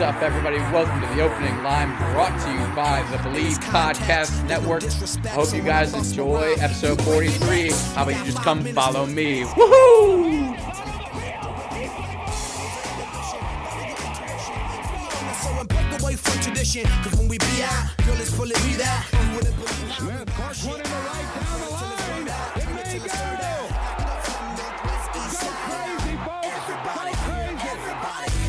What's up, everybody? Welcome to the opening line brought to you by the Believe Podcast Network. I hope you guys enjoy episode 43. How about you just come follow me? Woohoo! So and break away from tradition, cause when we be out, girl, it's full of me that. You wouldn't believe how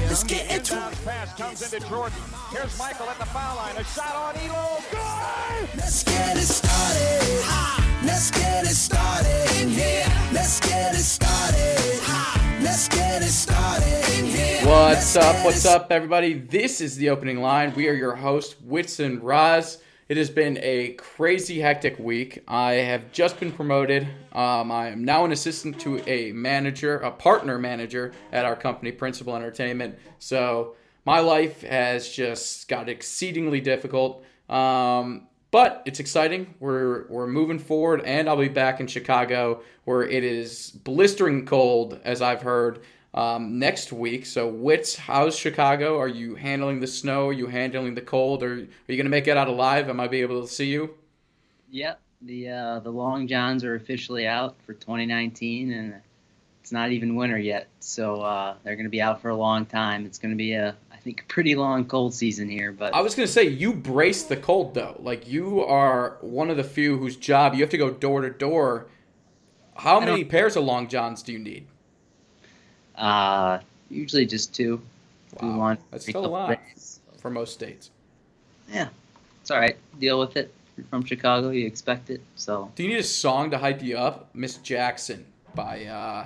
Let's get into it. Pass comes into Jordan. Here's Michael at the foul line. A shot on Ehlo. Good! Let's get it started. Ha! Let's get it started in here. Let's get it started. Ha! Let's get it started in here. What's Let's up? What's up, everybody? This is the opening line. We are your host, Whitson Raz. It has been a crazy, hectic week. I have just been promoted. Um, I am now an assistant to a manager, a partner manager at our company, Principal Entertainment. So my life has just got exceedingly difficult. Um, but it's exciting. We're we're moving forward, and I'll be back in Chicago where it is blistering cold, as I've heard, um, next week. So, Wits, how's Chicago? Are you handling the snow? Are you handling the cold? Or are you going to make it out alive? Am I be able to see you? Yep, the uh, the long johns are officially out for 2019, and it's not even winter yet, so uh, they're going to be out for a long time. It's going to be a, think, pretty long cold season here. But I was going to say you brace the cold though. Like you are one of the few whose job you have to go door to door. How I many pairs of long johns do you need? uh, usually just two. Wow, one that's still a lot. days. For most states. Yeah, it's all right. Deal with it. You're from Chicago, you expect it. So Do you need a song to hype you up? Miss Jackson by uh,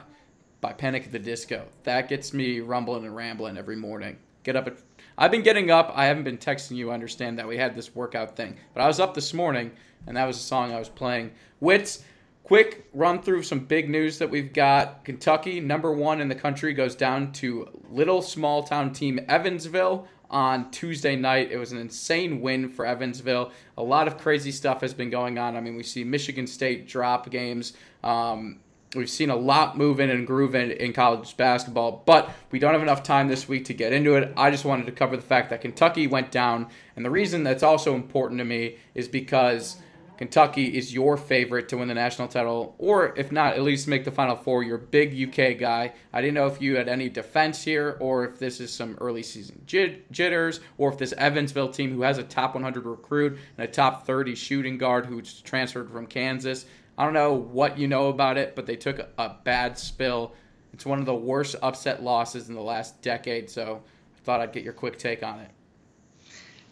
by Panic at the Disco. That gets me rumbling and rambling every morning. Get up at. I've been getting up. I haven't been texting you. I understand that we had this workout thing, but I was up this morning, and that was the song I was playing. Wits. Quick run through some big news that we've got. Kentucky, number one in the country, goes down to little small town team Evansville on Tuesday night. It was an insane win for Evansville. A lot of crazy stuff has been going on. I mean, we see Michigan State drop games. Um, we've seen a lot moving and grooving in college basketball, but we don't have enough time this week to get into it. I just wanted to cover the fact that Kentucky went down, and the reason that's also important to me is because Kentucky is your favorite to win the national title, or if not, at least make the Final Four. You're big UK guy. I didn't know if you had any defense here, or if this is some early season jit- jitters, or if this Evansville team, who has a top 100 recruit and a top 30 shooting guard who's transferred from Kansas, I don't know what you know about it, but they took a, bad spill. It's one of the worst upset losses in the last decade, so I thought I'd get your quick take on it.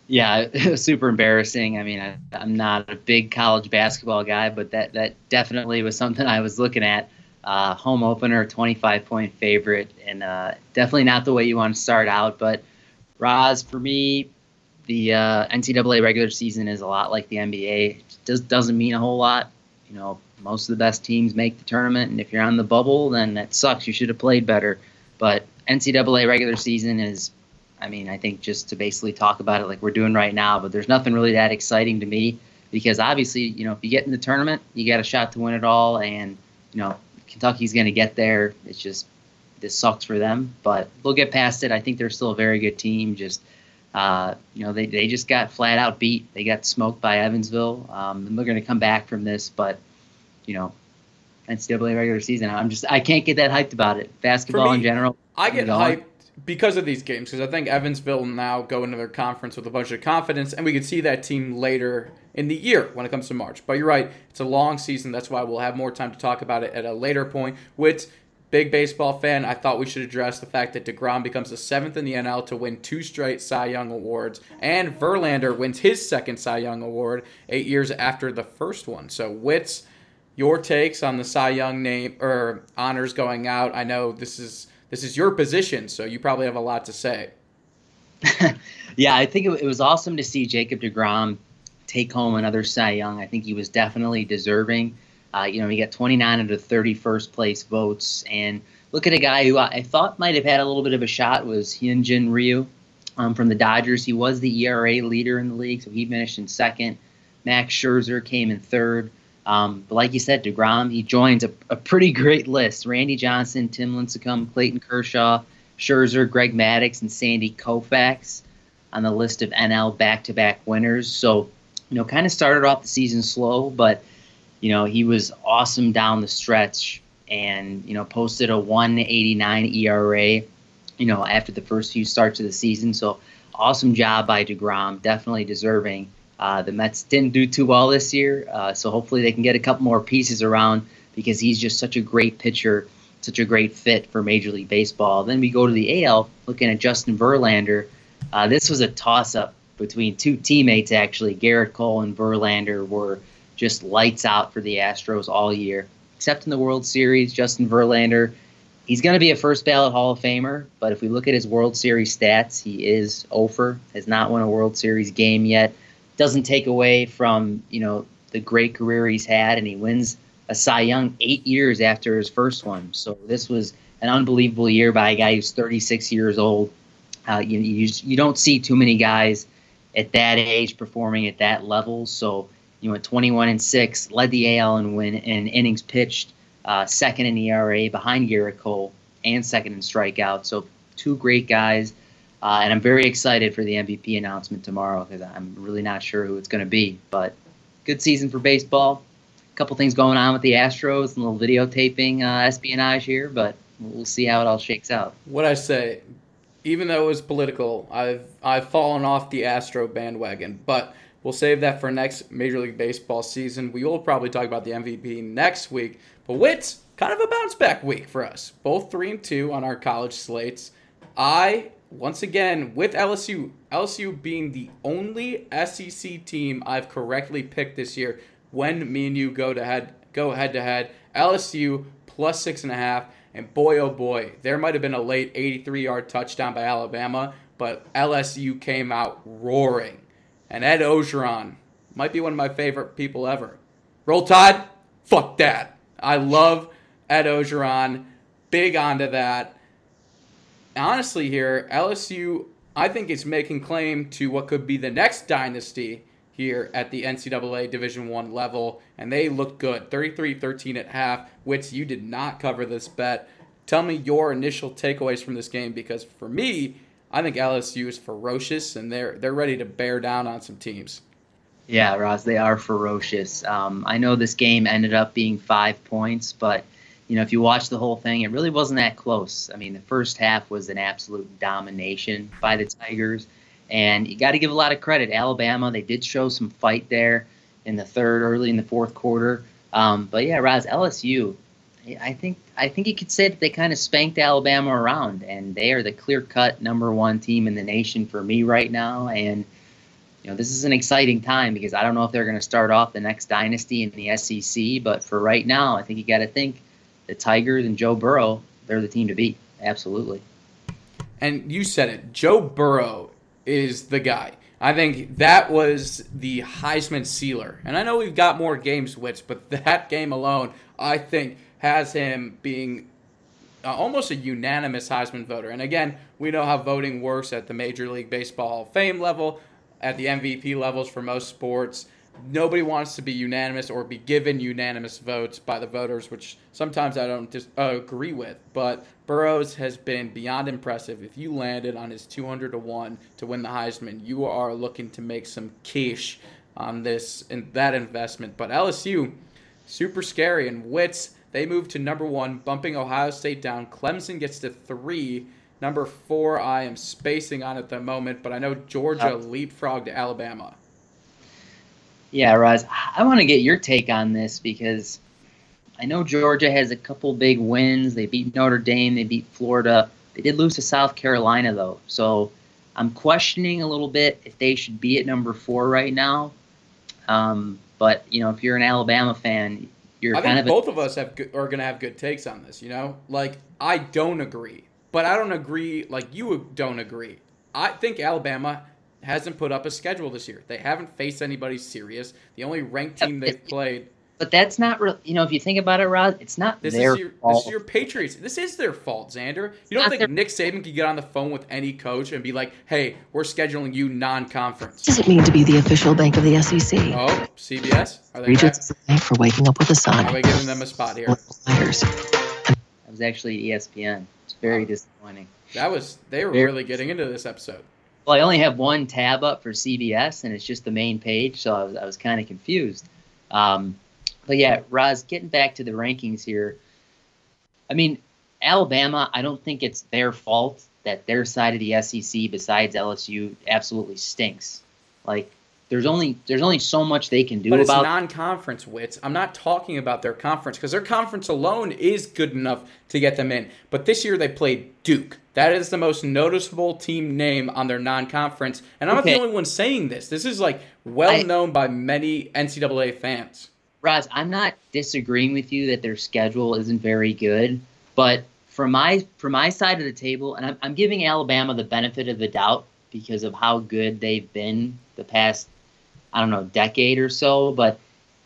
yeah, super embarrassing. I mean, I, I'm not a big college basketball guy, but that that definitely was something I was looking at. Uh, home opener, 25 point favorite, and uh, definitely not the way you want to start out. But Roz, for me, the uh, NCAA regular season is a lot like the NBA. It just doesn't mean a whole lot. You know, most of the best teams make the tournament, and if you're on the bubble, then that sucks. You should have played better. But NCAA regular season is, I mean, I think just to basically talk about it like we're doing right now, but there's nothing really that exciting to me because obviously, you know, if you get in the tournament, you got a shot to win it all, and you know, Kentucky's going to get there. It's just this sucks for them, but they'll get past it. I think they're still a very good team. Just uh, you know, they, they just got flat out beat. They got smoked by Evansville. Um, and they're going to come back from this, but you know, NCAA regular season. I'm just I can't get that hyped about it. Basketball me, in general. I get hyped because of these games because I think Evansville now go into their conference with a bunch of confidence, and we could see that team later in the year when it comes to March. But you're right; it's a long season. That's why we'll have more time to talk about it at a later point. With big baseball fan, I thought we should address the fact that DeGrom becomes the seventh in the NL to win two straight Cy Young awards, and Verlander wins his second Cy Young award eight years after the first one. So Wits your takes on the Cy Young name or honors going out. I know this is this is your position, so you probably have a lot to say. yeah, I think it, was awesome to see Jacob DeGrom take home another Cy Young. I think he was definitely deserving. Uh, you know, he got 29 of the 31st place votes. And look at a guy who I thought might have had a little bit of a shot was Hyunjin Ryu um, from the Dodgers. He was the ERA leader in the league, so he finished in second. Max Scherzer came in third. Um, but like you said, DeGrom, he joins a, a, pretty great list. Randy Johnson, Tim Lincecum, Clayton Kershaw, Scherzer, Greg Maddux, and Sandy Koufax on the list of NL back-to-back winners. So, you know, kind of started off the season slow, but, you know, he was awesome down the stretch and, you know, posted a 189 ERA, you know, after the first few starts of the season. So awesome job by DeGrom, definitely deserving – uh, the Mets didn't do too well this year, uh, so hopefully they can get a couple more pieces around because he's just such a great pitcher, such a great fit for Major League Baseball. Then we go to the AL, looking at Justin Verlander. Uh, this was a toss-up between two teammates actually. Gerrit Cole and Verlander were just lights out for the Astros all year, except in the World Series. Justin Verlander, he's going to be a first ballot Hall of Famer, but if we look at his World Series stats, he is over, has not won a World Series game yet doesn't take away from you know the great career he's had, and he wins a Cy Young eight years after his first one. So this was an unbelievable year by a guy who's 36 years old. Uh, you, you you don't see too many guys at that age performing at that level. So you at 21 and six, led the AL and win in innings pitched, uh, second in ERA behind Gerrit Cole, and second in strikeouts. So two great guys. Uh, and I'm very excited for the MVP announcement tomorrow because I'm really not sure who it's going to be. But good season for baseball. A couple things going on with the Astros and a little videotaping uh, espionage here, but we'll see how it all shakes out. What I say, even though it was political, I've I've fallen off the Astro bandwagon, but we'll save that for next Major League Baseball season. We will probably talk about the MVP next week. But Wits, kind of a bounce back week for us. Both three and two on our college slates. I once again with LSU, LSU being the only SEC team I've correctly picked this year. When me and you go to head go head to head, LSU plus six and a half, and boy oh boy, there might have been a late 83 yard touchdown by Alabama, but LSU came out roaring, and Ed Orgeron might be one of my favorite people ever. Roll Tide, fuck that. I love Ed Orgeron, big onto that honestly, here LSU, I think, is making claim to what could be the next dynasty here at the NCAA Division One level, and they look good. 33-13 at half. Which you did not cover this bet. Tell me your initial takeaways from this game because for me, I think LSU is ferocious and they're they're ready to bear down on some teams. Yeah, Roz, they are ferocious. Um, I know this game ended up being five points, but you know, if you watch the whole thing, it really wasn't that close. I mean, the first half was an absolute domination by the Tigers, and you got to give a lot of credit. Alabama, they did show some fight there in the third, early in the fourth quarter. Um, but yeah, Raz, LSU, I think I think you could say that they kind of spanked Alabama around, and they are the clear-cut number one team in the nation for me right now. And you know, this is an exciting time because I don't know if they're going to start off the next dynasty in the SEC, but for right now, I think you got to think the Tigers and Joe Burrow, they're the team to beat. Absolutely. And you said it. Joe Burrow is the guy. I think that was the Heisman sealer. And I know we've got more games, Wits, but that game alone, I think, has him being uh, almost a unanimous Heisman voter. And again, we know how voting works at the Major League Baseball fame level, at the MVP levels for most sports nobody wants to be unanimous or be given unanimous votes by the voters, which sometimes I don't just uh, agree with. But Burrows has been beyond impressive. If you landed on his 200 to one to win the Heisman, you are looking to make some quiche on this and that investment. But LSU, super scary and wits. They move to number one, bumping Ohio State down. Clemson gets to three. Number four, I am spacing on at the moment, but I know Georgia leapfrogged Alabama. Yeah, Roz, I want to get your take on this because I know Georgia has a couple big wins. They beat Notre Dame, they beat Florida. They did lose to South Carolina, though. So I'm questioning a little bit if they should be at number four right now. Um, but, you know, if you're an Alabama fan, you're I kind think of. both of us have good, are going to have good takes on this, you know? Like, I don't agree, but I don't agree like you don't agree. I think Alabama hasn't put up a schedule this year. They haven't faced anybody serious. The only ranked team they've played. But that's not real. You know, if you think about it, Rod, it's not This their is your fault. this is your Patriots. This is their fault, Xander. You don't think their- Nick Saban could get on the phone with any coach and be like, "Hey, we're scheduling you non-conference." does it mean to be the official bank of the SEC? Oh, CBS, are they Regions is the bank for waking up with the sun. are we giving them a spot here? Letters. That was actually ESPN. It's very disappointing. That was they were Very- really getting into this episode. Well, I only have one tab up for CBS, and it's just the main page, so I was, I was kind of confused. Um, but yeah, Roz, getting back to the rankings here, I mean, Alabama, I don't think it's their fault that their side of the SEC, besides LSU, absolutely stinks. Like, there's only there's only so much they can do But it's about. non-conference wits. I'm not talking about their conference because their conference alone is good enough to get them in. But this year they played Duke. That is the most noticeable team name on their non-conference, and I'm not the only one saying this. This is like well known by many NCAA fans. Roz, I'm not disagreeing with you that their schedule isn't very good, but from my from my side of the table, and I'm, I'm giving Alabama the benefit of the doubt because of how good they've been the past, I don't know, decade or so. But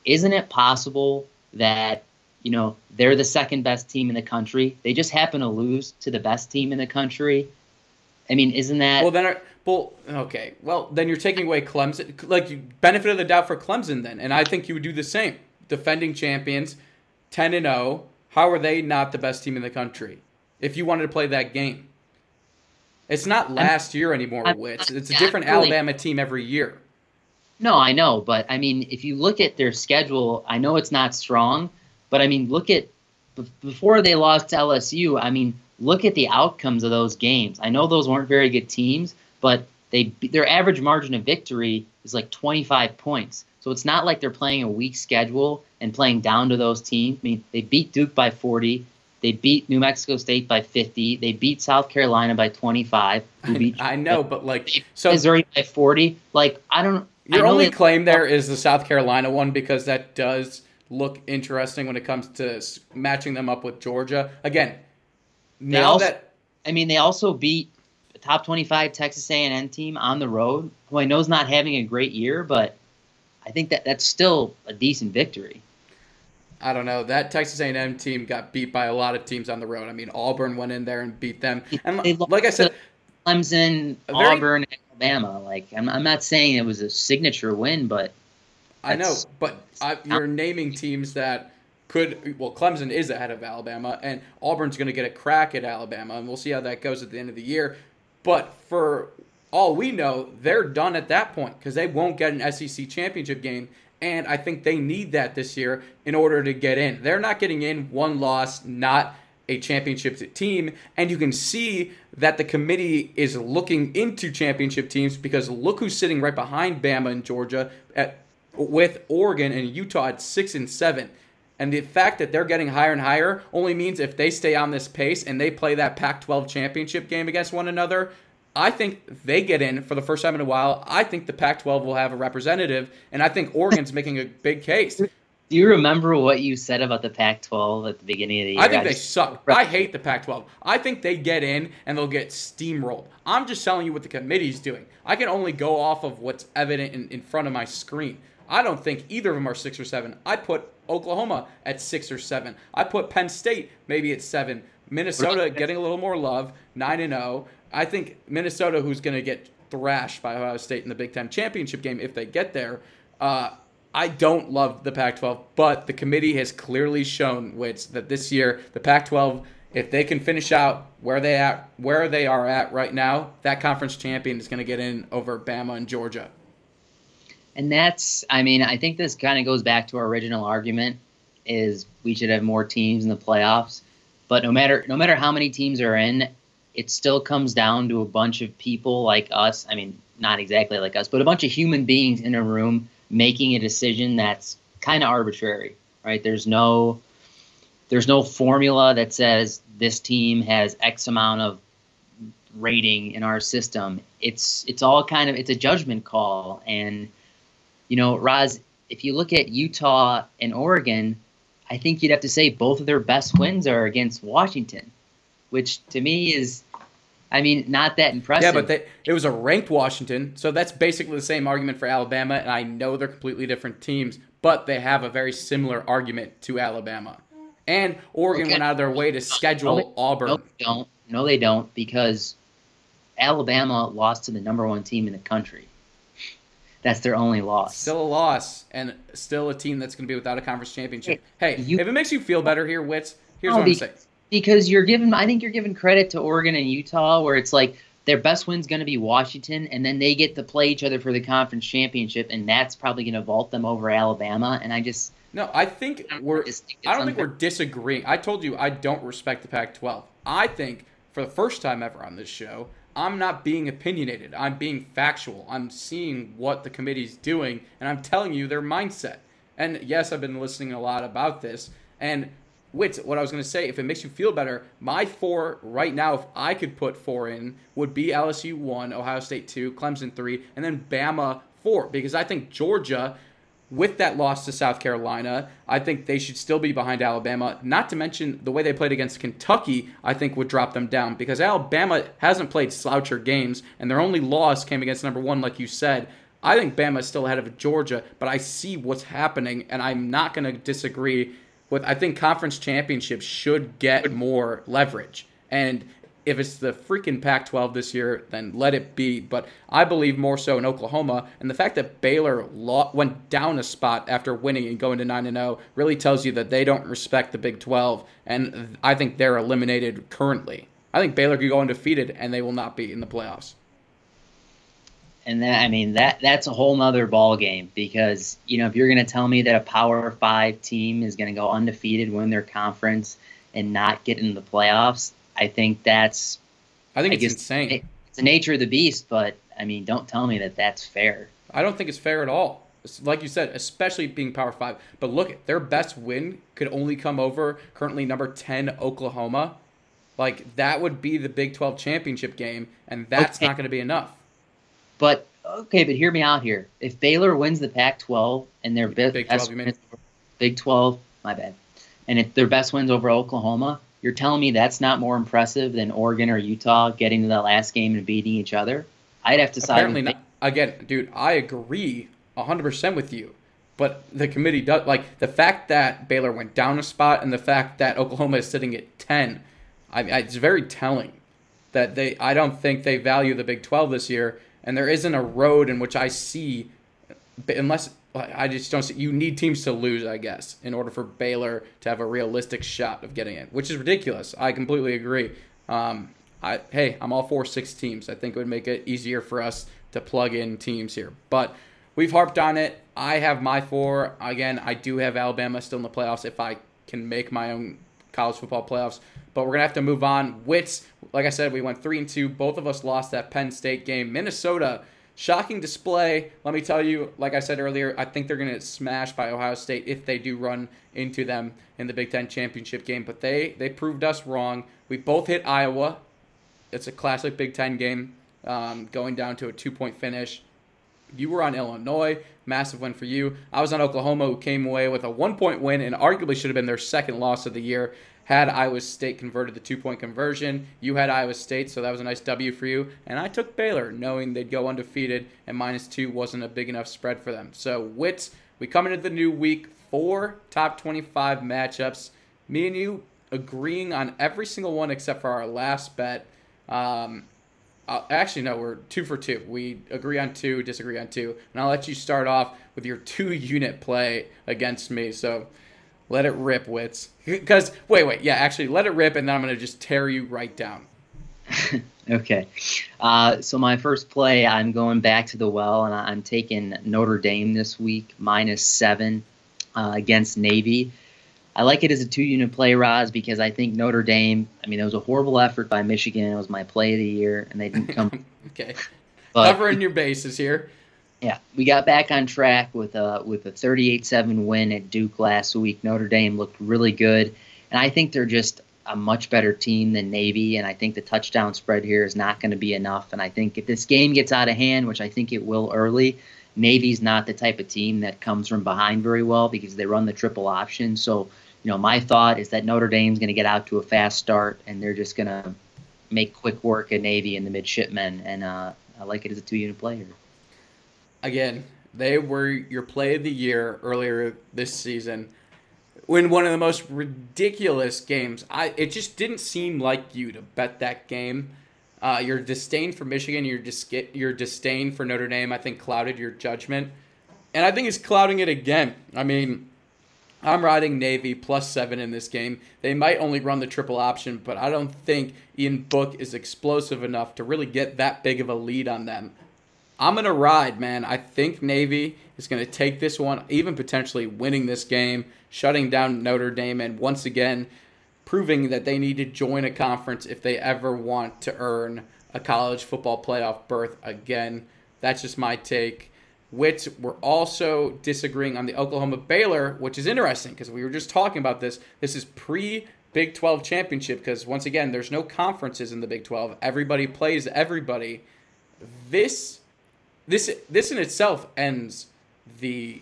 isn't it possible that you know they're the second best team in the country? They just happen to lose to the best team in the country. I mean, isn't that Well, then, are- well, okay. Well, then you're taking away Clemson, like benefit of the doubt for Clemson, then, and I think you would do the same. Defending champions, ten and zero. How are they not the best team in the country? If you wanted to play that game, it's not last year anymore. I'm- Wits. It's a I'm different really- Alabama team every year. No, I know, but I mean, if you look at their schedule, I know it's not strong, but I mean, look at before they lost to LSU. I mean, look at the outcomes of those games. I know those weren't very good teams, but they their average margin of victory is like 25 points. So it's not like they're playing a weak schedule and playing down to those teams. I mean, they beat Duke by 40. They beat New Mexico State by 50. They beat South Carolina by 25. Beat I know, but like, so Missouri by 40. Like, I don't. Your know only that- claim there is the South Carolina one because that does look interesting when it comes to matching them up with Georgia. Again, now also- that I mean, they also beat the top 25 Texas A&M team on the road, who I know is not having a great year, but I think that that's still a decent victory. I don't know that Texas A&M team got beat by a lot of teams on the road. I mean, Auburn went in there and beat them, and They like I said, Clemson, very- Auburn, Alabama. Like, I'm, I'm not saying it was a signature win, but I know, but I, you're naming teams that could. Well, Clemson is ahead of Alabama, and Auburn's going to get a crack at Alabama, and we'll see how that goes at the end of the year. But for all we know, they're done at that point because they won't get an SEC championship game, and I think they need that this year in order to get in. They're not getting in one loss, not a championship team, and you can see that the committee is looking into championship teams because look who's sitting right behind Bama and Georgia at with Oregon and Utah at six and seven. And the fact that they're getting higher and higher only means if they stay on this pace and they play that Pac 12 championship game against one another, I think they get in for the first time in a while. I think the Pac 12 will have a representative, and I think Oregon's making a big case. do you remember what you said about the Pac-12 at the beginning of the year? I think they just- suck. I hate the Pac 12. I think they get in and they'll get steamrolled. I'm just telling you what the committee's doing. I can only go off of what's evident in, in front of my screen. I don't think either of them are six or seven. I put Oklahoma at six or seven. I put Penn State maybe at seven. Minnesota getting a little more love, nine and zero. I think Minnesota, who's going to get thrashed by Ohio State in the Big Ten championship game if they get there. Uh, I don't love the Pac-12, but the committee has clearly shown Wits that this year the Pac-12, if they can finish out where they at where they are at right now, that conference champion is going to get in over Bama and Georgia. And that's, I mean, I think this kind of goes back to our original argument: is we should have more teams in the playoffs. But no matter no matter how many teams are in, it still comes down to a bunch of people like us. I mean, not exactly like us, but a bunch of human beings in a room making a decision that's kind of arbitrary, right? There's no there's no formula that says this team has X amount of rating in our system. It's it's all kind of it's a judgment call. And you know, Roz, if you look at Utah and Oregon, I think you'd have to say both of their best wins are against Washington, which to me is, I mean, not that impressive. Yeah, but they, it was a ranked Washington, so that's basically the same argument for Alabama. And I know they're completely different teams, but they have a very similar argument to Alabama. And Oregon Okay. went out of their way to schedule No, Auburn. No, they don't. No, they don't because Alabama lost to the number one team in the country. That's their only loss. Still a loss, and still a team that's going to be without a conference championship. Hey, You- if it makes you feel better here, Wits, here's what I'm saying. Because you're giving I think you're giving credit to Oregon and Utah where it's like their best win's going to be Washington and then they get to play each other for the conference championship and that's probably going to vault them over Alabama and I just No, I think I we're. think I don't think we're disagreeing. I told you I don't respect the Pac-12. I think for the first time ever on this show, I'm not being opinionated. I'm being factual. I'm seeing what the committee's doing, and I'm telling you their mindset. And yes, I've been listening a lot about this. And Wits, what I was going to say, if it makes you feel better, my four right now, if I could put four in, would be LSU one, Ohio State two, Clemson three, and then Bama four. Because I think Georgia with that loss to South Carolina, I think they should still be behind Alabama. Not to mention the way they played against Kentucky, I think would drop them down because Alabama hasn't played sloucher games, and their only loss came against number one, like you said. I think Bama is still ahead of Georgia, but I see what's happening, and I'm not going to disagree with. I think conference championships should get more leverage, and if it's the freaking Pac 12 this year, then let it be. But I believe more so in Oklahoma. And the fact that Baylor lo- went down a spot after winning and going to 9 0 really tells you that they don't respect the Big 12. And I think they're eliminated currently. I think Baylor could go undefeated and they will not be in the playoffs. And that I mean that that's a whole nother ball game because you know if you're going to tell me that a Power 5 team is going to go undefeated win their conference and not get into the playoffs, I think that's I think I it's guess insane. It's the nature of the beast, but I mean, don't tell me that that's fair. I don't think it's fair at all. Like you said, especially being Power Five. But look, their best win could only come over currently number ten Oklahoma. Like that would be the Big Twelve championship game, and that's Okay. not going to be enough. But okay, but hear me out here. If Baylor wins the Pac-12 and their be- Big best 12, wins over- Big 12, my bad, and if their best wins over Oklahoma, you're telling me that's not more impressive than Oregon or Utah getting to the last game and beating each other? I'd have to side Apparently with not. Again, dude, I agree hundred percent with you. But the committee does like the fact that Baylor went down a spot and the fact that Oklahoma is sitting at ten. I, I, it's very telling that they. I don't think they value the Big Twelve this year, and there isn't a road in which I see, unless I just don't see. You need teams to lose, I guess, in order for Baylor to have a realistic shot of getting in, which is ridiculous. I completely agree. Um, I hey, I'm all for six teams. I think it would make it easier for us to plug in teams here, but. We've harped on it. I have my four. Again, I do have Alabama still in the playoffs if I can make my own college football playoffs. But we're gonna have to move on. Wits, like I said, we went three and two. Both of us lost that Penn State game. Minnesota, shocking display. Let me tell you, like I said earlier, I think they're gonna get smashed by Ohio State if they do run into them in the Big Ten championship game. But they they proved us wrong. We both hit Iowa. It's a classic Big Ten game, um, going down to a two point finish. You were on Illinois, massive win for you. I was on Oklahoma, who came away with a one point win and arguably should have been their second loss of the year had Iowa State converted the two point conversion. You had Iowa State, so that was a nice W for you. And I took Baylor, knowing they'd go undefeated, and minus two wasn't a big enough spread for them. So, Wits, we come into the new week, four top 25 matchups. Me and you agreeing on every single one except for our last bet. Um, uh, actually, no, we're two for two. We agree on two, disagree on two. And I'll let you start off with your two unit play against me. So let it rip, Wits. Because, wait, wait, yeah, actually, let it rip, and then I'm going to just tear you right down. Okay. Uh, so my first play, I'm going back to the well, and I'm taking Notre Dame this week, minus seven uh, against Navy. I like it as a two-unit play, Roz, because I think Notre Dame. I mean, it was a horrible effort by Michigan. It was my play of the year, and they didn't come. Okay. but Covering your bases here. yeah, we got back on track with a with a 38-7 win at Duke last week. Notre Dame looked really good, and I think they're just a much better team than Navy. And I think the touchdown spread here is not going to be enough. And I think if this game gets out of hand, which I think it will early, Navy's not the type of team that comes from behind very well because they run the triple option. So, you know, my thought is that Notre Dame's going to get out to a fast start, and they're just going to make quick work of Navy and the midshipmen. And uh, I like it as a two-unit player. Again, They were your play of the year earlier this season. when one of the most ridiculous games. I it just didn't seem like you to bet that game. Uh, your disdain for Michigan, your dis- your disdain for Notre Dame, I think clouded your judgment, and I think it's clouding it again. I mean, I'm riding Navy plus seven in this game. They might only run the triple option, but I don't think Ian Book is explosive enough to really get that big of a lead on them. I'm going to ride, man. I think Navy is going to take this one, even potentially winning this game, shutting down Notre Dame, and once again, proving that they need to join a conference if they ever want to earn a college football playoff berth again. That's just my take which we're also disagreeing on the Oklahoma Baylor, which is interesting because we were just talking about this. This is pre Big 12 championship because once again, there's no conferences in the Big 12. Everybody plays everybody. This this this in itself ends the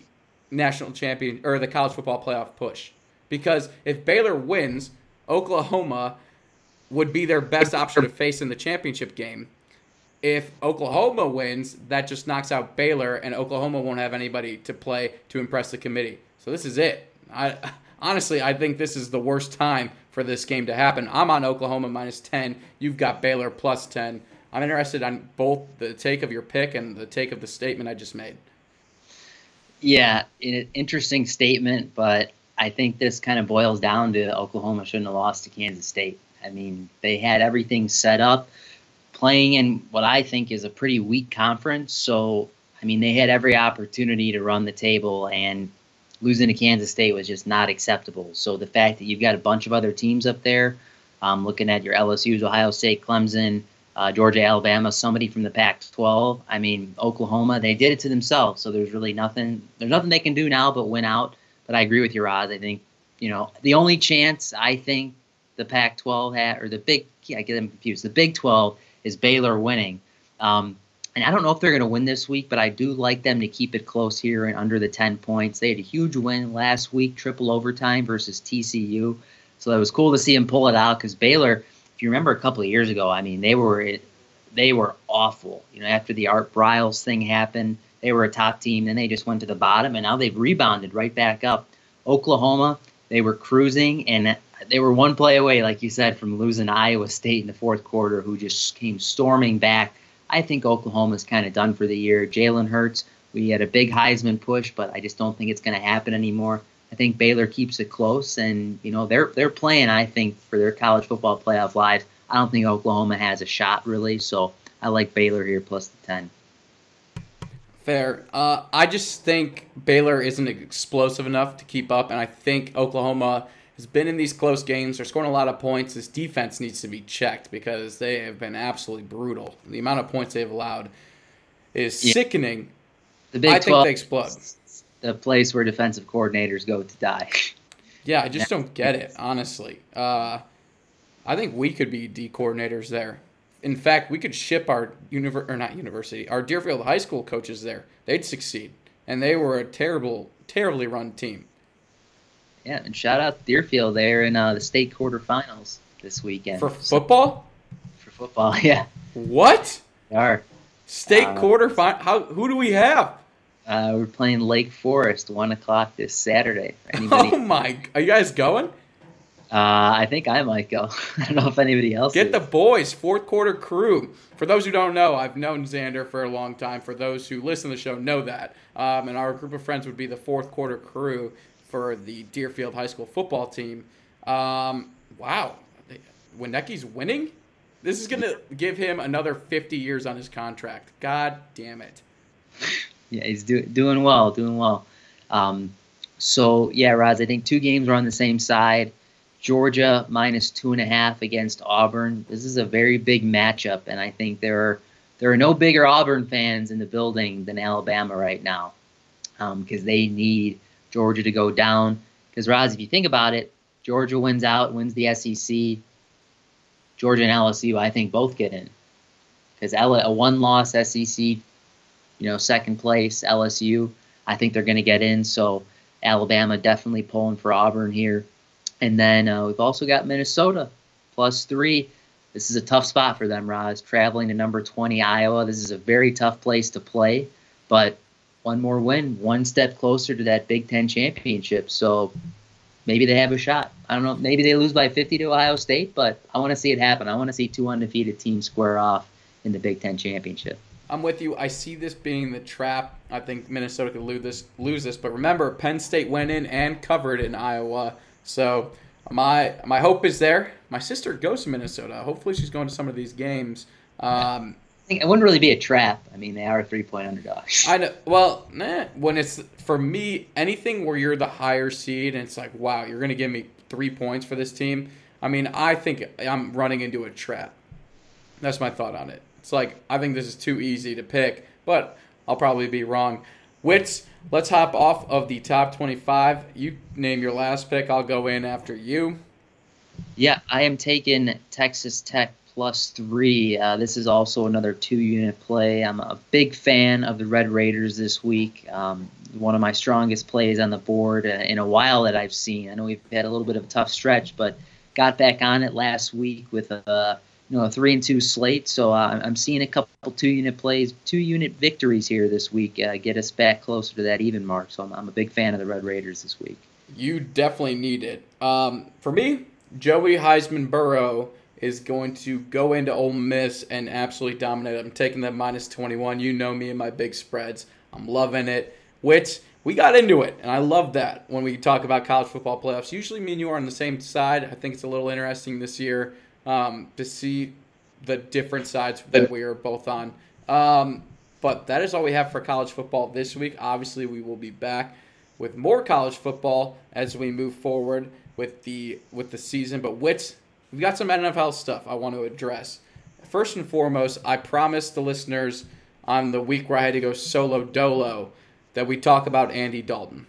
national champion or the college football playoff push because if Baylor wins, Oklahoma would be their best option to face in the championship game if Oklahoma wins, that just knocks out Baylor, and Oklahoma won't have anybody to play to impress the committee. So this is it. I honestly, I think this is the worst time for this game to happen. I'm on Oklahoma minus ten. You've got Baylor plus ten. I'm interested on both the take of your pick and the take of the statement I just made. Yeah, interesting statement, but I think this kind of boils down to Oklahoma shouldn't have lost to Kansas State. I mean, they had everything set up playing in what I think is a pretty weak conference. So, I mean, they had every opportunity to run the table, and losing to Kansas State was just not acceptable. So, the fact that you've got a bunch of other teams up there, um, looking at your LSU's, Ohio State, Clemson, uh, Georgia, Alabama, somebody from the Pac-12. I mean, Oklahoma, they did it to themselves. So there's really nothing. There's nothing they can do now but win out. But I agree with your Roz. I think you know the only chance I think the Pac-12 had, or the Big, I get them confused. The Big 12 is Baylor winning. Um, and I don't know if they're going to win this week, but I do like them to keep it close here and under the 10 points. They had a huge win last week, triple overtime versus TCU. So it was cool to see them pull it out because Baylor, if you remember a couple of years ago, I mean, they were they were awful. You know, after the Art Briles thing happened, they were a top team. Then they just went to the bottom, and now they've rebounded right back up. Oklahoma, they were cruising, and they were one play away, like you said, from losing Iowa State in the fourth quarter, who just came storming back. I think Oklahoma's kind of done for the year. Jalen Hurts, we had a big Heisman push, but I just don't think it's going to happen anymore. I think Baylor keeps it close, and you know they're they're playing. I think for their college football playoff lives, I don't think Oklahoma has a shot really. So I like Baylor here plus the ten. Fair. Uh, I just think Baylor isn't explosive enough to keep up, and I think Oklahoma has been in these close games. They're scoring a lot of points. This defense needs to be checked because they have been absolutely brutal. The amount of points they've allowed is yeah. sickening. The Big I 12, think they explode. The place where defensive coordinators go to die. Yeah, I just don't get it, honestly. Uh, I think we could be D coordinators there. In fact, we could ship our univer- or not university, our Deerfield High School coaches there. They'd succeed, and they were a terrible, terribly run team. Yeah, and shout out Deerfield there in uh, the state quarterfinals this weekend for football. For football, yeah. What? They are state uh, quarterfinal? How? Who do we have? Uh, we're playing Lake Forest one o'clock this Saturday. Anybody? Oh my! Are you guys going? Uh, I think I might go. I don't know if anybody else. Get is. the boys, fourth quarter crew. For those who don't know, I've known Xander for a long time. For those who listen to the show, know that. Um, and our group of friends would be the fourth quarter crew for the Deerfield High School football team. Um, wow, Wienecke's winning. This is gonna give him another 50 years on his contract. God damn it. Yeah, he's do, doing well, doing well. Um, so yeah, Roz, I think two games are on the same side. Georgia minus two and a half against Auburn. This is a very big matchup, and I think there are there are no bigger Auburn fans in the building than Alabama right now, because um, they need Georgia to go down. Because Roz, if you think about it, Georgia wins out, wins the SEC. Georgia and LSU, I think, both get in. Because a one-loss SEC, you know, second place LSU, I think they're going to get in. So Alabama definitely pulling for Auburn here. And then uh, we've also got Minnesota plus three. This is a tough spot for them, Roz. Traveling to number 20 Iowa. This is a very tough place to play, but one more win, one step closer to that Big Ten championship. So maybe they have a shot. I don't know. Maybe they lose by 50 to Ohio State, but I want to see it happen. I want to see two undefeated teams square off in the Big Ten championship. I'm with you. I see this being the trap. I think Minnesota could lose this. Lose this, but remember, Penn State went in and covered in Iowa. So my my hope is there. My sister goes to Minnesota. Hopefully, she's going to some of these games. Um, think it wouldn't really be a trap. I mean, they are three point underdogs. I know. Well, nah, when it's for me, anything where you're the higher seed and it's like, wow, you're going to give me three points for this team. I mean, I think I'm running into a trap. That's my thought on it. It's like I think this is too easy to pick, but I'll probably be wrong. Wits, let's hop off of the top 25. You name your last pick. I'll go in after you. Yeah, I am taking Texas Tech plus three. Uh, this is also another two unit play. I'm a big fan of the Red Raiders this week. Um, one of my strongest plays on the board uh, in a while that I've seen. I know we've had a little bit of a tough stretch, but got back on it last week with a you know a three and two slate. So uh, I'm seeing a couple two unit plays, two unit victories here this week. Uh, get us back closer to that even mark. So I'm, I'm, a big fan of the Red Raiders this week. You definitely need it. Um, for me, Joey Heisman Burrow is going to go into Ole Miss and absolutely dominate. I'm taking them minus 21. You know me and my big spreads. I'm loving it. Which we got into it, and I love that when we talk about college football playoffs. Usually, me and you are on the same side. I think it's a little interesting this year um, to see the different sides that we are both on. Um, but that is all we have for college football this week. Obviously, we will be back with more college football as we move forward with the with the season. But wits we've got some NFL stuff I want to address. First and foremost, I promised the listeners on the week where I had to go solo dolo that we talk about Andy Dalton.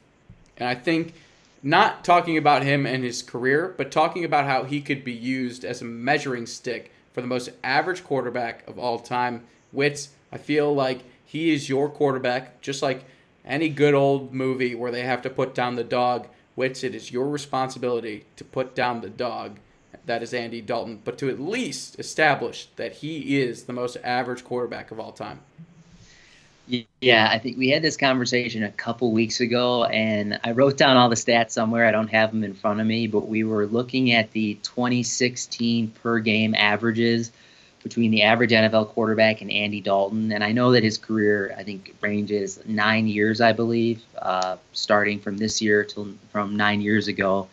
And I think not talking about him and his career, but talking about how he could be used as a measuring stick for the most average quarterback of all time. Wits, I feel like he is your quarterback, just like any good old movie where they have to put down the dog. Wits, it is your responsibility to put down the dog that is Andy Dalton, but to at least establish that he is the most average quarterback of all time. Yeah, I think we had this conversation a couple weeks ago, and I wrote down all the stats somewhere. I don't have them in front of me, but we were looking at the 2016 per game averages between the average NFL quarterback and Andy Dalton. And I know that his career, I think, ranges nine years, I believe, uh, starting from this year till from nine years ago.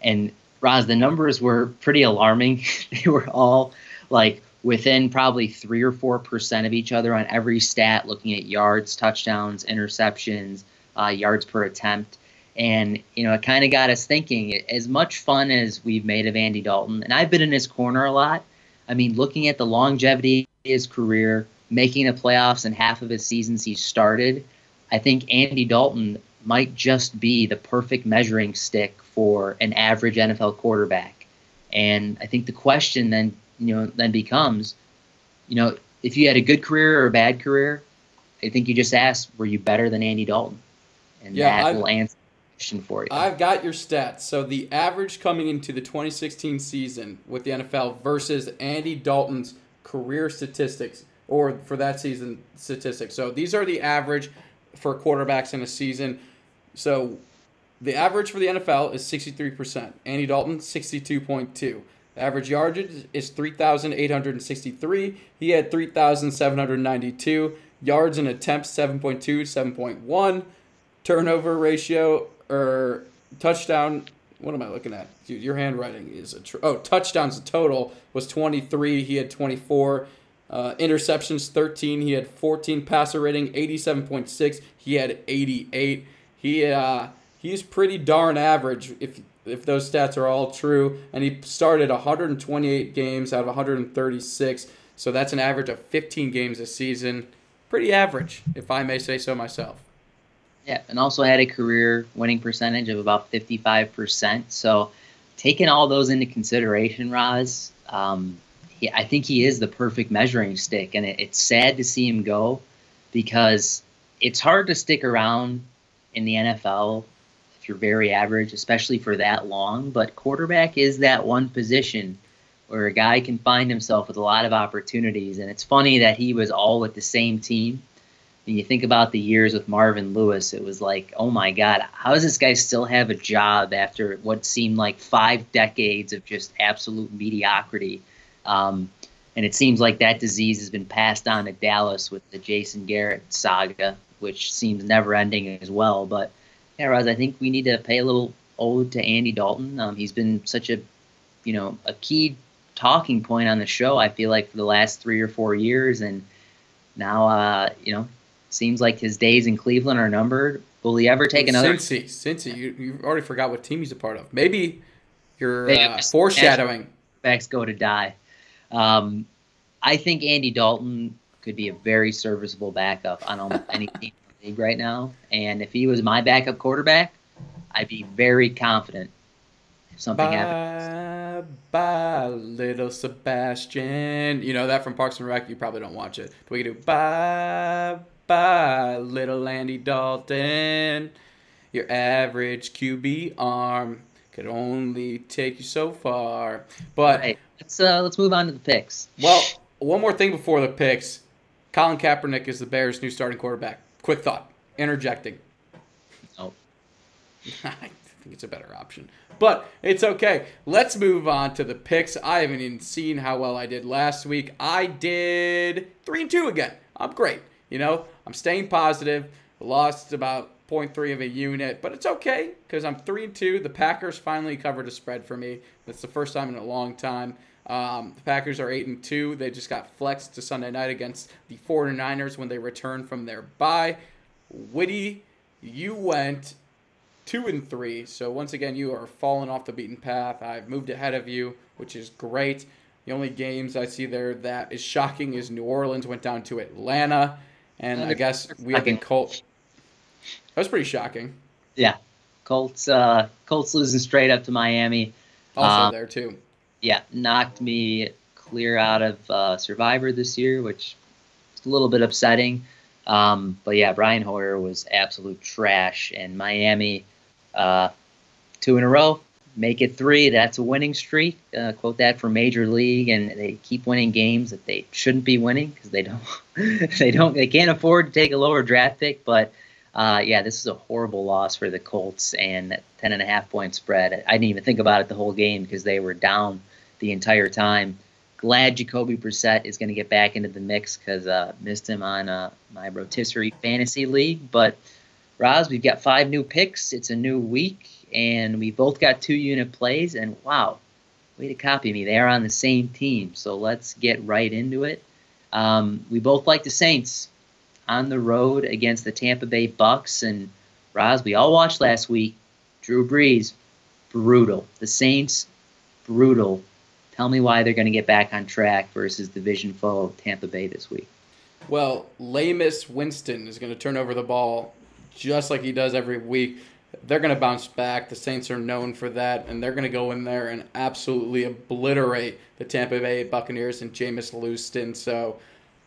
And Roz, the numbers were pretty alarming. they were all like within probably three or four percent of each other on every stat, looking at yards, touchdowns, interceptions, uh, yards per attempt. And, you know, it kind of got us thinking as much fun as we've made of Andy Dalton, and I've been in his corner a lot. I mean, looking at the longevity of his career, making the playoffs in half of his seasons he started, I think Andy Dalton might just be the perfect measuring stick for an average NFL quarterback. And I think the question then, you know, then becomes, you know, if you had a good career or a bad career, I think you just asked, were you better than Andy Dalton? And yeah, that I've, will answer the question for you. I've got your stats. So the average coming into the 2016 season with the NFL versus Andy Dalton's career statistics, or for that season statistics. So these are the average for quarterbacks in a season. So the average for the NFL is 63%. Andy Dalton, 62.2. The average yardage is 3,863. He had 3,792. Yards and attempts, 7.2, 7.1. Turnover ratio, or touchdown, what am I looking at? Dude, your handwriting is a. Tr- oh, touchdowns total was 23. He had 24. Uh, interceptions, 13. He had 14. Passer rating, 87.6. He had 88. He, uh, he's pretty darn average if if those stats are all true. And he started 128 games out of 136, so that's an average of 15 games a season. Pretty average, if I may say so myself. Yeah, and also had a career winning percentage of about 55%. So, taking all those into consideration, Roz, um, he, I think he is the perfect measuring stick. And it, it's sad to see him go because it's hard to stick around in the NFL you're very average, especially for that long. But quarterback is that one position where a guy can find himself with a lot of opportunities. And it's funny that he was all with the same team. And you think about the years with Marvin Lewis, it was like, oh my God, how does this guy still have a job after what seemed like five decades of just absolute mediocrity? Um, and it seems like that disease has been passed on to Dallas with the Jason Garrett saga, which seems never ending as well. But yeah, Roz, I think we need to pay a little ode to Andy Dalton. Um, he's been such a, you know, a key talking point on the show. I feel like for the last three or four years, and now, uh, you know, seems like his days in Cleveland are numbered. Will he ever take another? Cincy, Cincy, you you already forgot what team he's a part of. Maybe you're uh, foreshadowing. Backs go to die. Um, I think Andy Dalton could be a very serviceable backup on almost any team league right now. And if he was my backup quarterback, I'd be very confident if something happened. Bye, bye, little Sebastian. You know that from Parks and Rec. You probably don't watch it. But we can do bye, bye, little Andy Dalton. Your average QB arm could only take you so far. But Right. Let's uh, let's move on to the picks. well, one more thing before the picks. Colin Kaepernick is the Bears' new starting quarterback. Quick thought, interjecting. Oh, I think it's a better option. But it's okay. Let's move on to the picks. I haven't even seen how well I did last week. I did three and two again. I'm great. You know, I'm staying positive. Lost about 0.3 of a unit, but it's okay because I'm three and two. The Packers finally covered a spread for me. That's the first time in a long time. Um, the Packers are eight and two. They just got flexed to Sunday night against the 49ers when they returned from their bye. Witty, you went two and three. So once again, you are falling off the beaten path. I've moved ahead of you, which is great. The only games I see there that is shocking is New Orleans went down to Atlanta, and I guess we have the. Colts. That was pretty shocking. yeah. Colts uh, Colts losing straight up to Miami. Also Um, there too. Yeah, knocked me clear out of uh, Survivor this year, which is a little bit upsetting. Um, but yeah, Brian Hoyer was absolute trash, and Miami, uh, two in a row, make it three. That's a winning streak. Uh, quote that from Major League, and they keep winning games that they shouldn't be winning because they don't, they don't, they can't afford to take a lower draft pick. But uh, yeah, this is a horrible loss for the Colts and ten and a half point spread. I didn't even think about it the whole game because they were down the entire time. Glad Jacoby Brissett is going to get back into the mix because uh, missed him on uh, my rotisserie fantasy league. But Roz, we've got five new picks. It's a new week, and we both got two unit plays. And wow, way to copy me. They are on the same team. So let's get right into it. Um, we both like the Saints on the road against the Tampa Bay Bucks. And Roz, we all watched last week. Drew Brees, brutal. The Saints, brutal. Tell me why they're going to get back on track versus the division foe Tampa Bay this week. Well, Jameis Winston is going to turn over the ball just like he does every week. They're going to bounce back. The Saints are known for that, and they're going to go in there and absolutely obliterate the Tampa Bay Buccaneers and Jameis Winston. So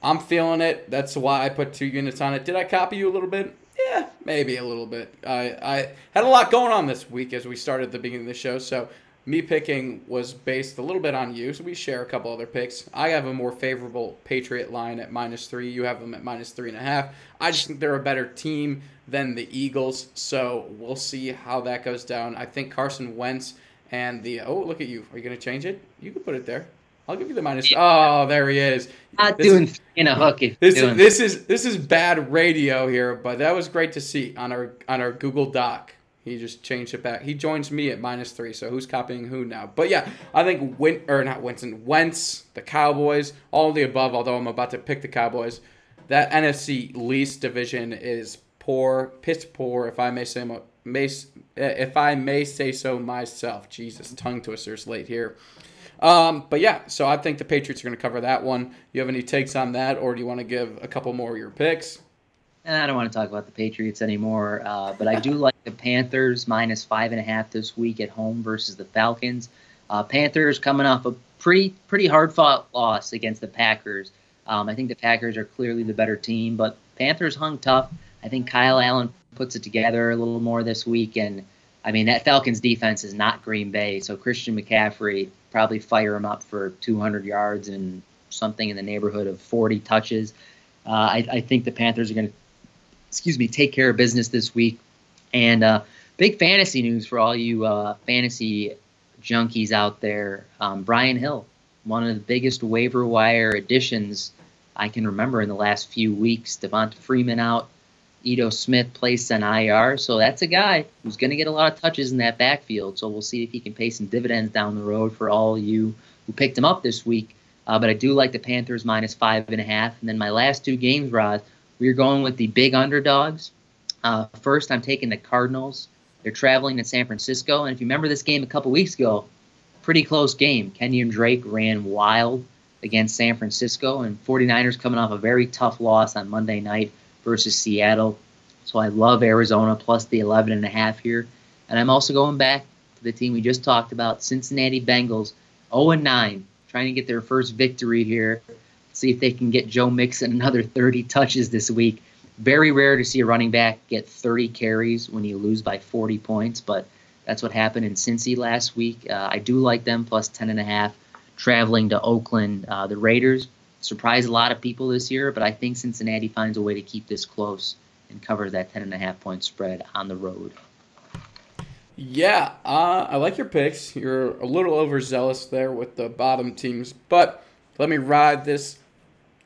I'm feeling it. That's why I put two units on it. Did I copy you a little bit? Yeah, maybe a little bit. I, I had a lot going on this week as we started the beginning of the show, so me picking was based a little bit on you. So we share a couple other picks. I have a more favorable Patriot line at minus three. You have them at minus three and a half. I just think they're a better team than the Eagles, so we'll see how that goes down. I think Carson Wentz and the oh look at you. Are you going to change it? You can put it there. I'll give you the minus. Oh, there he is. Not This doing in a hook. This doing, this is this is bad radio here, but that was great to see on our on our Google Doc. He just changed it back. He joins me at minus three. So who's copying who now? But yeah, I think Win or not Winston Wentz, the Cowboys, all the above. Although I'm about to pick the Cowboys, that NFC least division is poor, piss poor. If I may say may if I may say so myself. Jesus, tongue twisters late here. Um, but yeah, so I think the Patriots are going to cover that one. You have any takes on that, or do you want to give a couple more of your picks? And I don't want to talk about the Patriots anymore, uh, but I do like the Panthers minus five and a half this week at home versus the Falcons. Uh, Panthers coming off a pretty pretty hard fought loss against the Packers. Um, I think the Packers are clearly the better team, but Panthers hung tough. I think Kyle Allen puts it together a little more this week, and I mean that Falcons defense is not Green Bay, so Christian McCaffrey probably fire him up for 200 yards and something in the neighborhood of 40 touches. Uh, I, I think the Panthers are going to excuse me, take care of business this week. And uh, big fantasy news for all you uh, fantasy junkies out there. Um, Brian Hill, one of the biggest waiver wire additions I can remember in the last few weeks. Devonta Freeman out, Ito Smith placed on IR, so that's a guy who's going to get a lot of touches in that backfield. So we'll see if he can pay some dividends down the road for all you who picked him up this week. Uh, but I do like the Panthers minus five and a half. And then my last two games, Rod, we're going with the big underdogs. Uh, first, I'm taking the Cardinals. They're traveling to San Francisco. And if you remember this game a couple weeks ago, pretty close game. Kenyan Drake ran wild against San Francisco, and 49ers coming off a very tough loss on Monday night versus Seattle. So I love Arizona plus the 11 and a half here. And I'm also going back to the team we just talked about, Cincinnati Bengals, 0 and 9, trying to get their first victory here. See if they can get Joe Mixon another 30 touches this week. Very rare to see a running back get 30 carries when you lose by 40 points, but that's what happened in Cincy last week. Uh, I do like them plus 10 and a half traveling to Oakland. Uh, the Raiders surprised a lot of people this year, but I think Cincinnati finds a way to keep this close and cover that 10 and a half point spread on the road. Yeah, uh, I like your picks. You're a little overzealous there with the bottom teams, but let me ride this.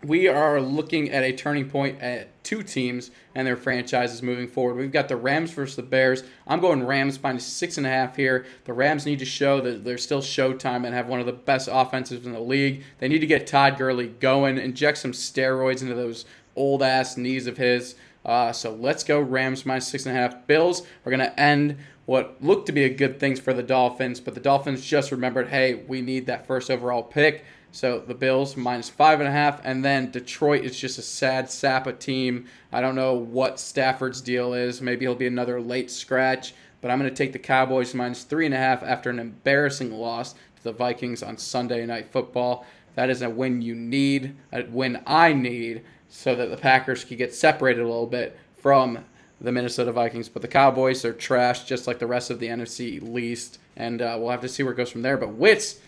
We are looking at a turning point at two teams and their franchises moving forward. We've got the Rams versus the Bears. I'm going Rams minus six and a half here. The Rams need to show that they're still showtime and have one of the best offenses in the league. They need to get Todd Gurley going, inject some steroids into those old ass knees of his. Uh, so let's go Rams minus six and a half. Bills are going to end what looked to be a good things for the Dolphins, but the Dolphins just remembered, hey, we need that first overall pick. So the Bills minus five and a half, and then Detroit is just a sad sap of team. I don't know what Stafford's deal is. Maybe he'll be another late scratch, but I'm going to take the Cowboys minus three and a half after an embarrassing loss to the Vikings on Sunday Night Football. That is a win you need, a win I need, so that the Packers can get separated a little bit from the Minnesota Vikings. But the Cowboys are trash, just like the rest of the NFC least, and uh, we'll have to see where it goes from there. But Wits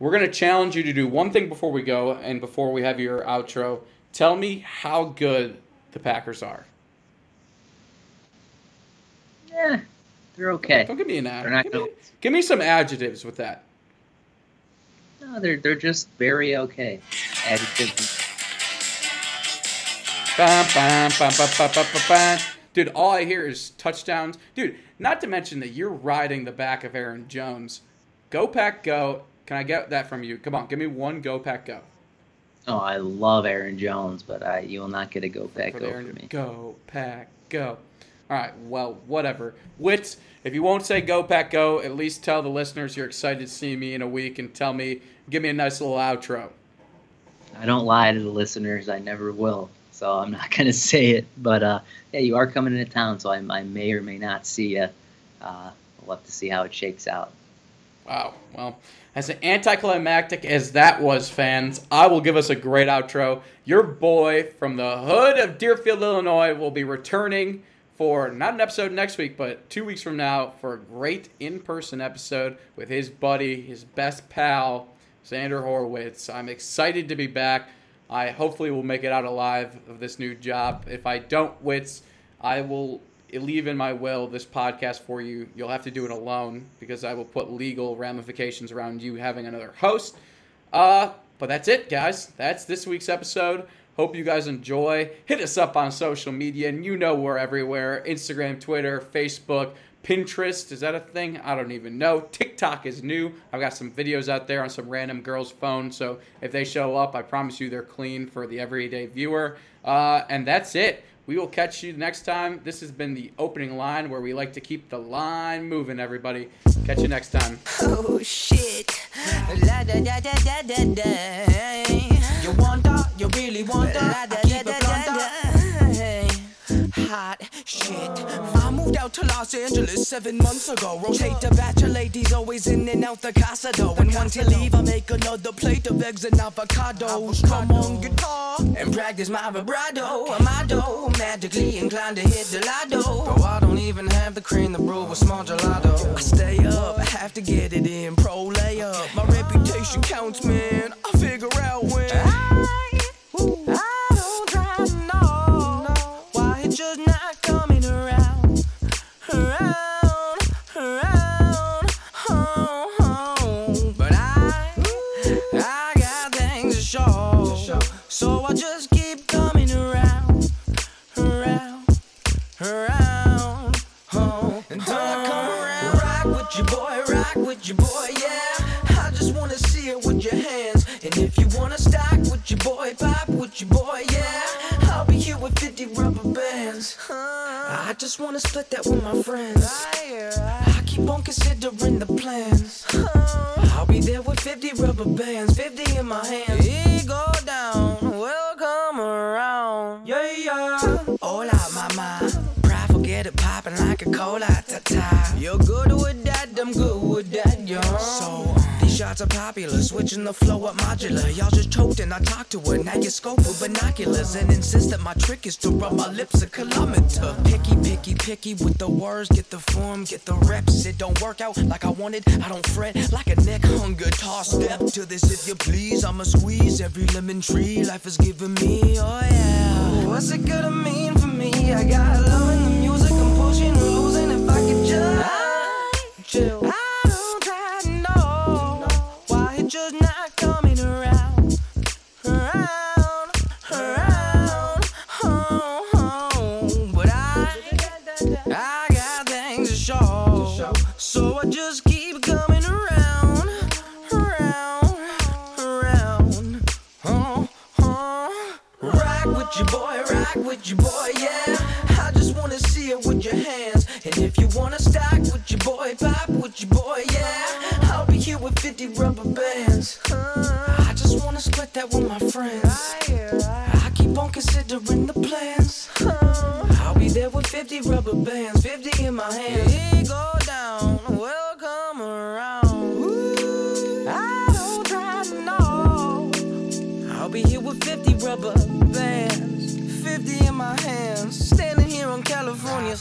we're going to challenge you to do one thing before we go and before we have your outro. Tell me how good the Packers are. Yeah, they're okay. Don't give me an ad. Give, give me some adjectives with that. No, they're they're just very okay. Adjectives. Bam, bam, bam, bam, bam, bam, bam, bam. Dude, all I hear is touchdowns. Dude, not to mention that you're riding the back of Aaron Jones. Go Pack Go. Can I get that from you? Come on, give me one Go Pack Go. Oh, I love Aaron Jones, but I you will not get a go back for over Aaron- me. Go Pack Go. All right, well, whatever. Wits, if you won't say Go Pack Go, at least tell the listeners you're excited to see me in a week and tell me, give me a nice little outro. I don't lie to the listeners. I never will. So I'm not going to say it. But uh, yeah, you are coming into town, so I, I may or may not see you. Uh, we'll have to see how it shakes out. Wow. Well, as anticlimactic as that was, fans, I will give us a great outro. Your boy from the hood of Deerfield, Illinois, will be returning for not an episode next week, but two weeks from now for a great in person episode with his buddy, his best pal, Xander Horowitz. I'm excited to be back. I hopefully will make it out alive of this new job. If I don't, Wits, I will leave in my will this podcast for you. You'll have to do it alone because I will put legal ramifications around you having another host. Uh, but that's it, guys. That's this week's episode. Hope you guys enjoy. Hit us up on social media, and you know we're everywhere Instagram, Twitter, Facebook, Pinterest. Is that a thing? I don't even know. TikTok is new. I've got some videos out there on some random girl's phone, so if they show up, I promise you they're clean for the everyday viewer. Uh, and that's it. We will catch you next time. This has been the opening line where we like to keep the line moving, everybody. Catch you next time. Oh shit. La da da da da da da. You want that? You really want that? I keep it blunt. Hot shit. I moved out to Los Angeles seven months ago. Rotate the batch of ladies always in and out the casa though. And once you leave, I make another plate of eggs and avocados. Come on guitar and practice my vibrato. Dough magically inclined to hit the lotto. Bro, I don't even have the cream to brew a small gelato. I stay up, I have to get it in. Pro layup, my reputation counts, man. I figure out when. I, I just wanna split that with my friends. I keep on considering the plans. I'll be there with 50 rubber bands, 50 in my hands. It go down, welcome around. Yeah, yeah. Hola, mama. Pride, forget it, popping like a cola, ta ta. You're good with that, I'm good shots are popular, switching the flow up modular. Y'all just choked and I talked to her. Now you scope with binoculars and insist that my trick is to rub my lips a kilometer. Picky, picky, picky with the words, get the form, get the reps. It don't work out like I wanted, I don't fret like a neck hung guitar. Step to this if you please. I'ma squeeze every lemon tree life has given me. Oh yeah. What's it gonna mean for me? I got love in the music, I'm pushing and losing. If I could just chill. Rock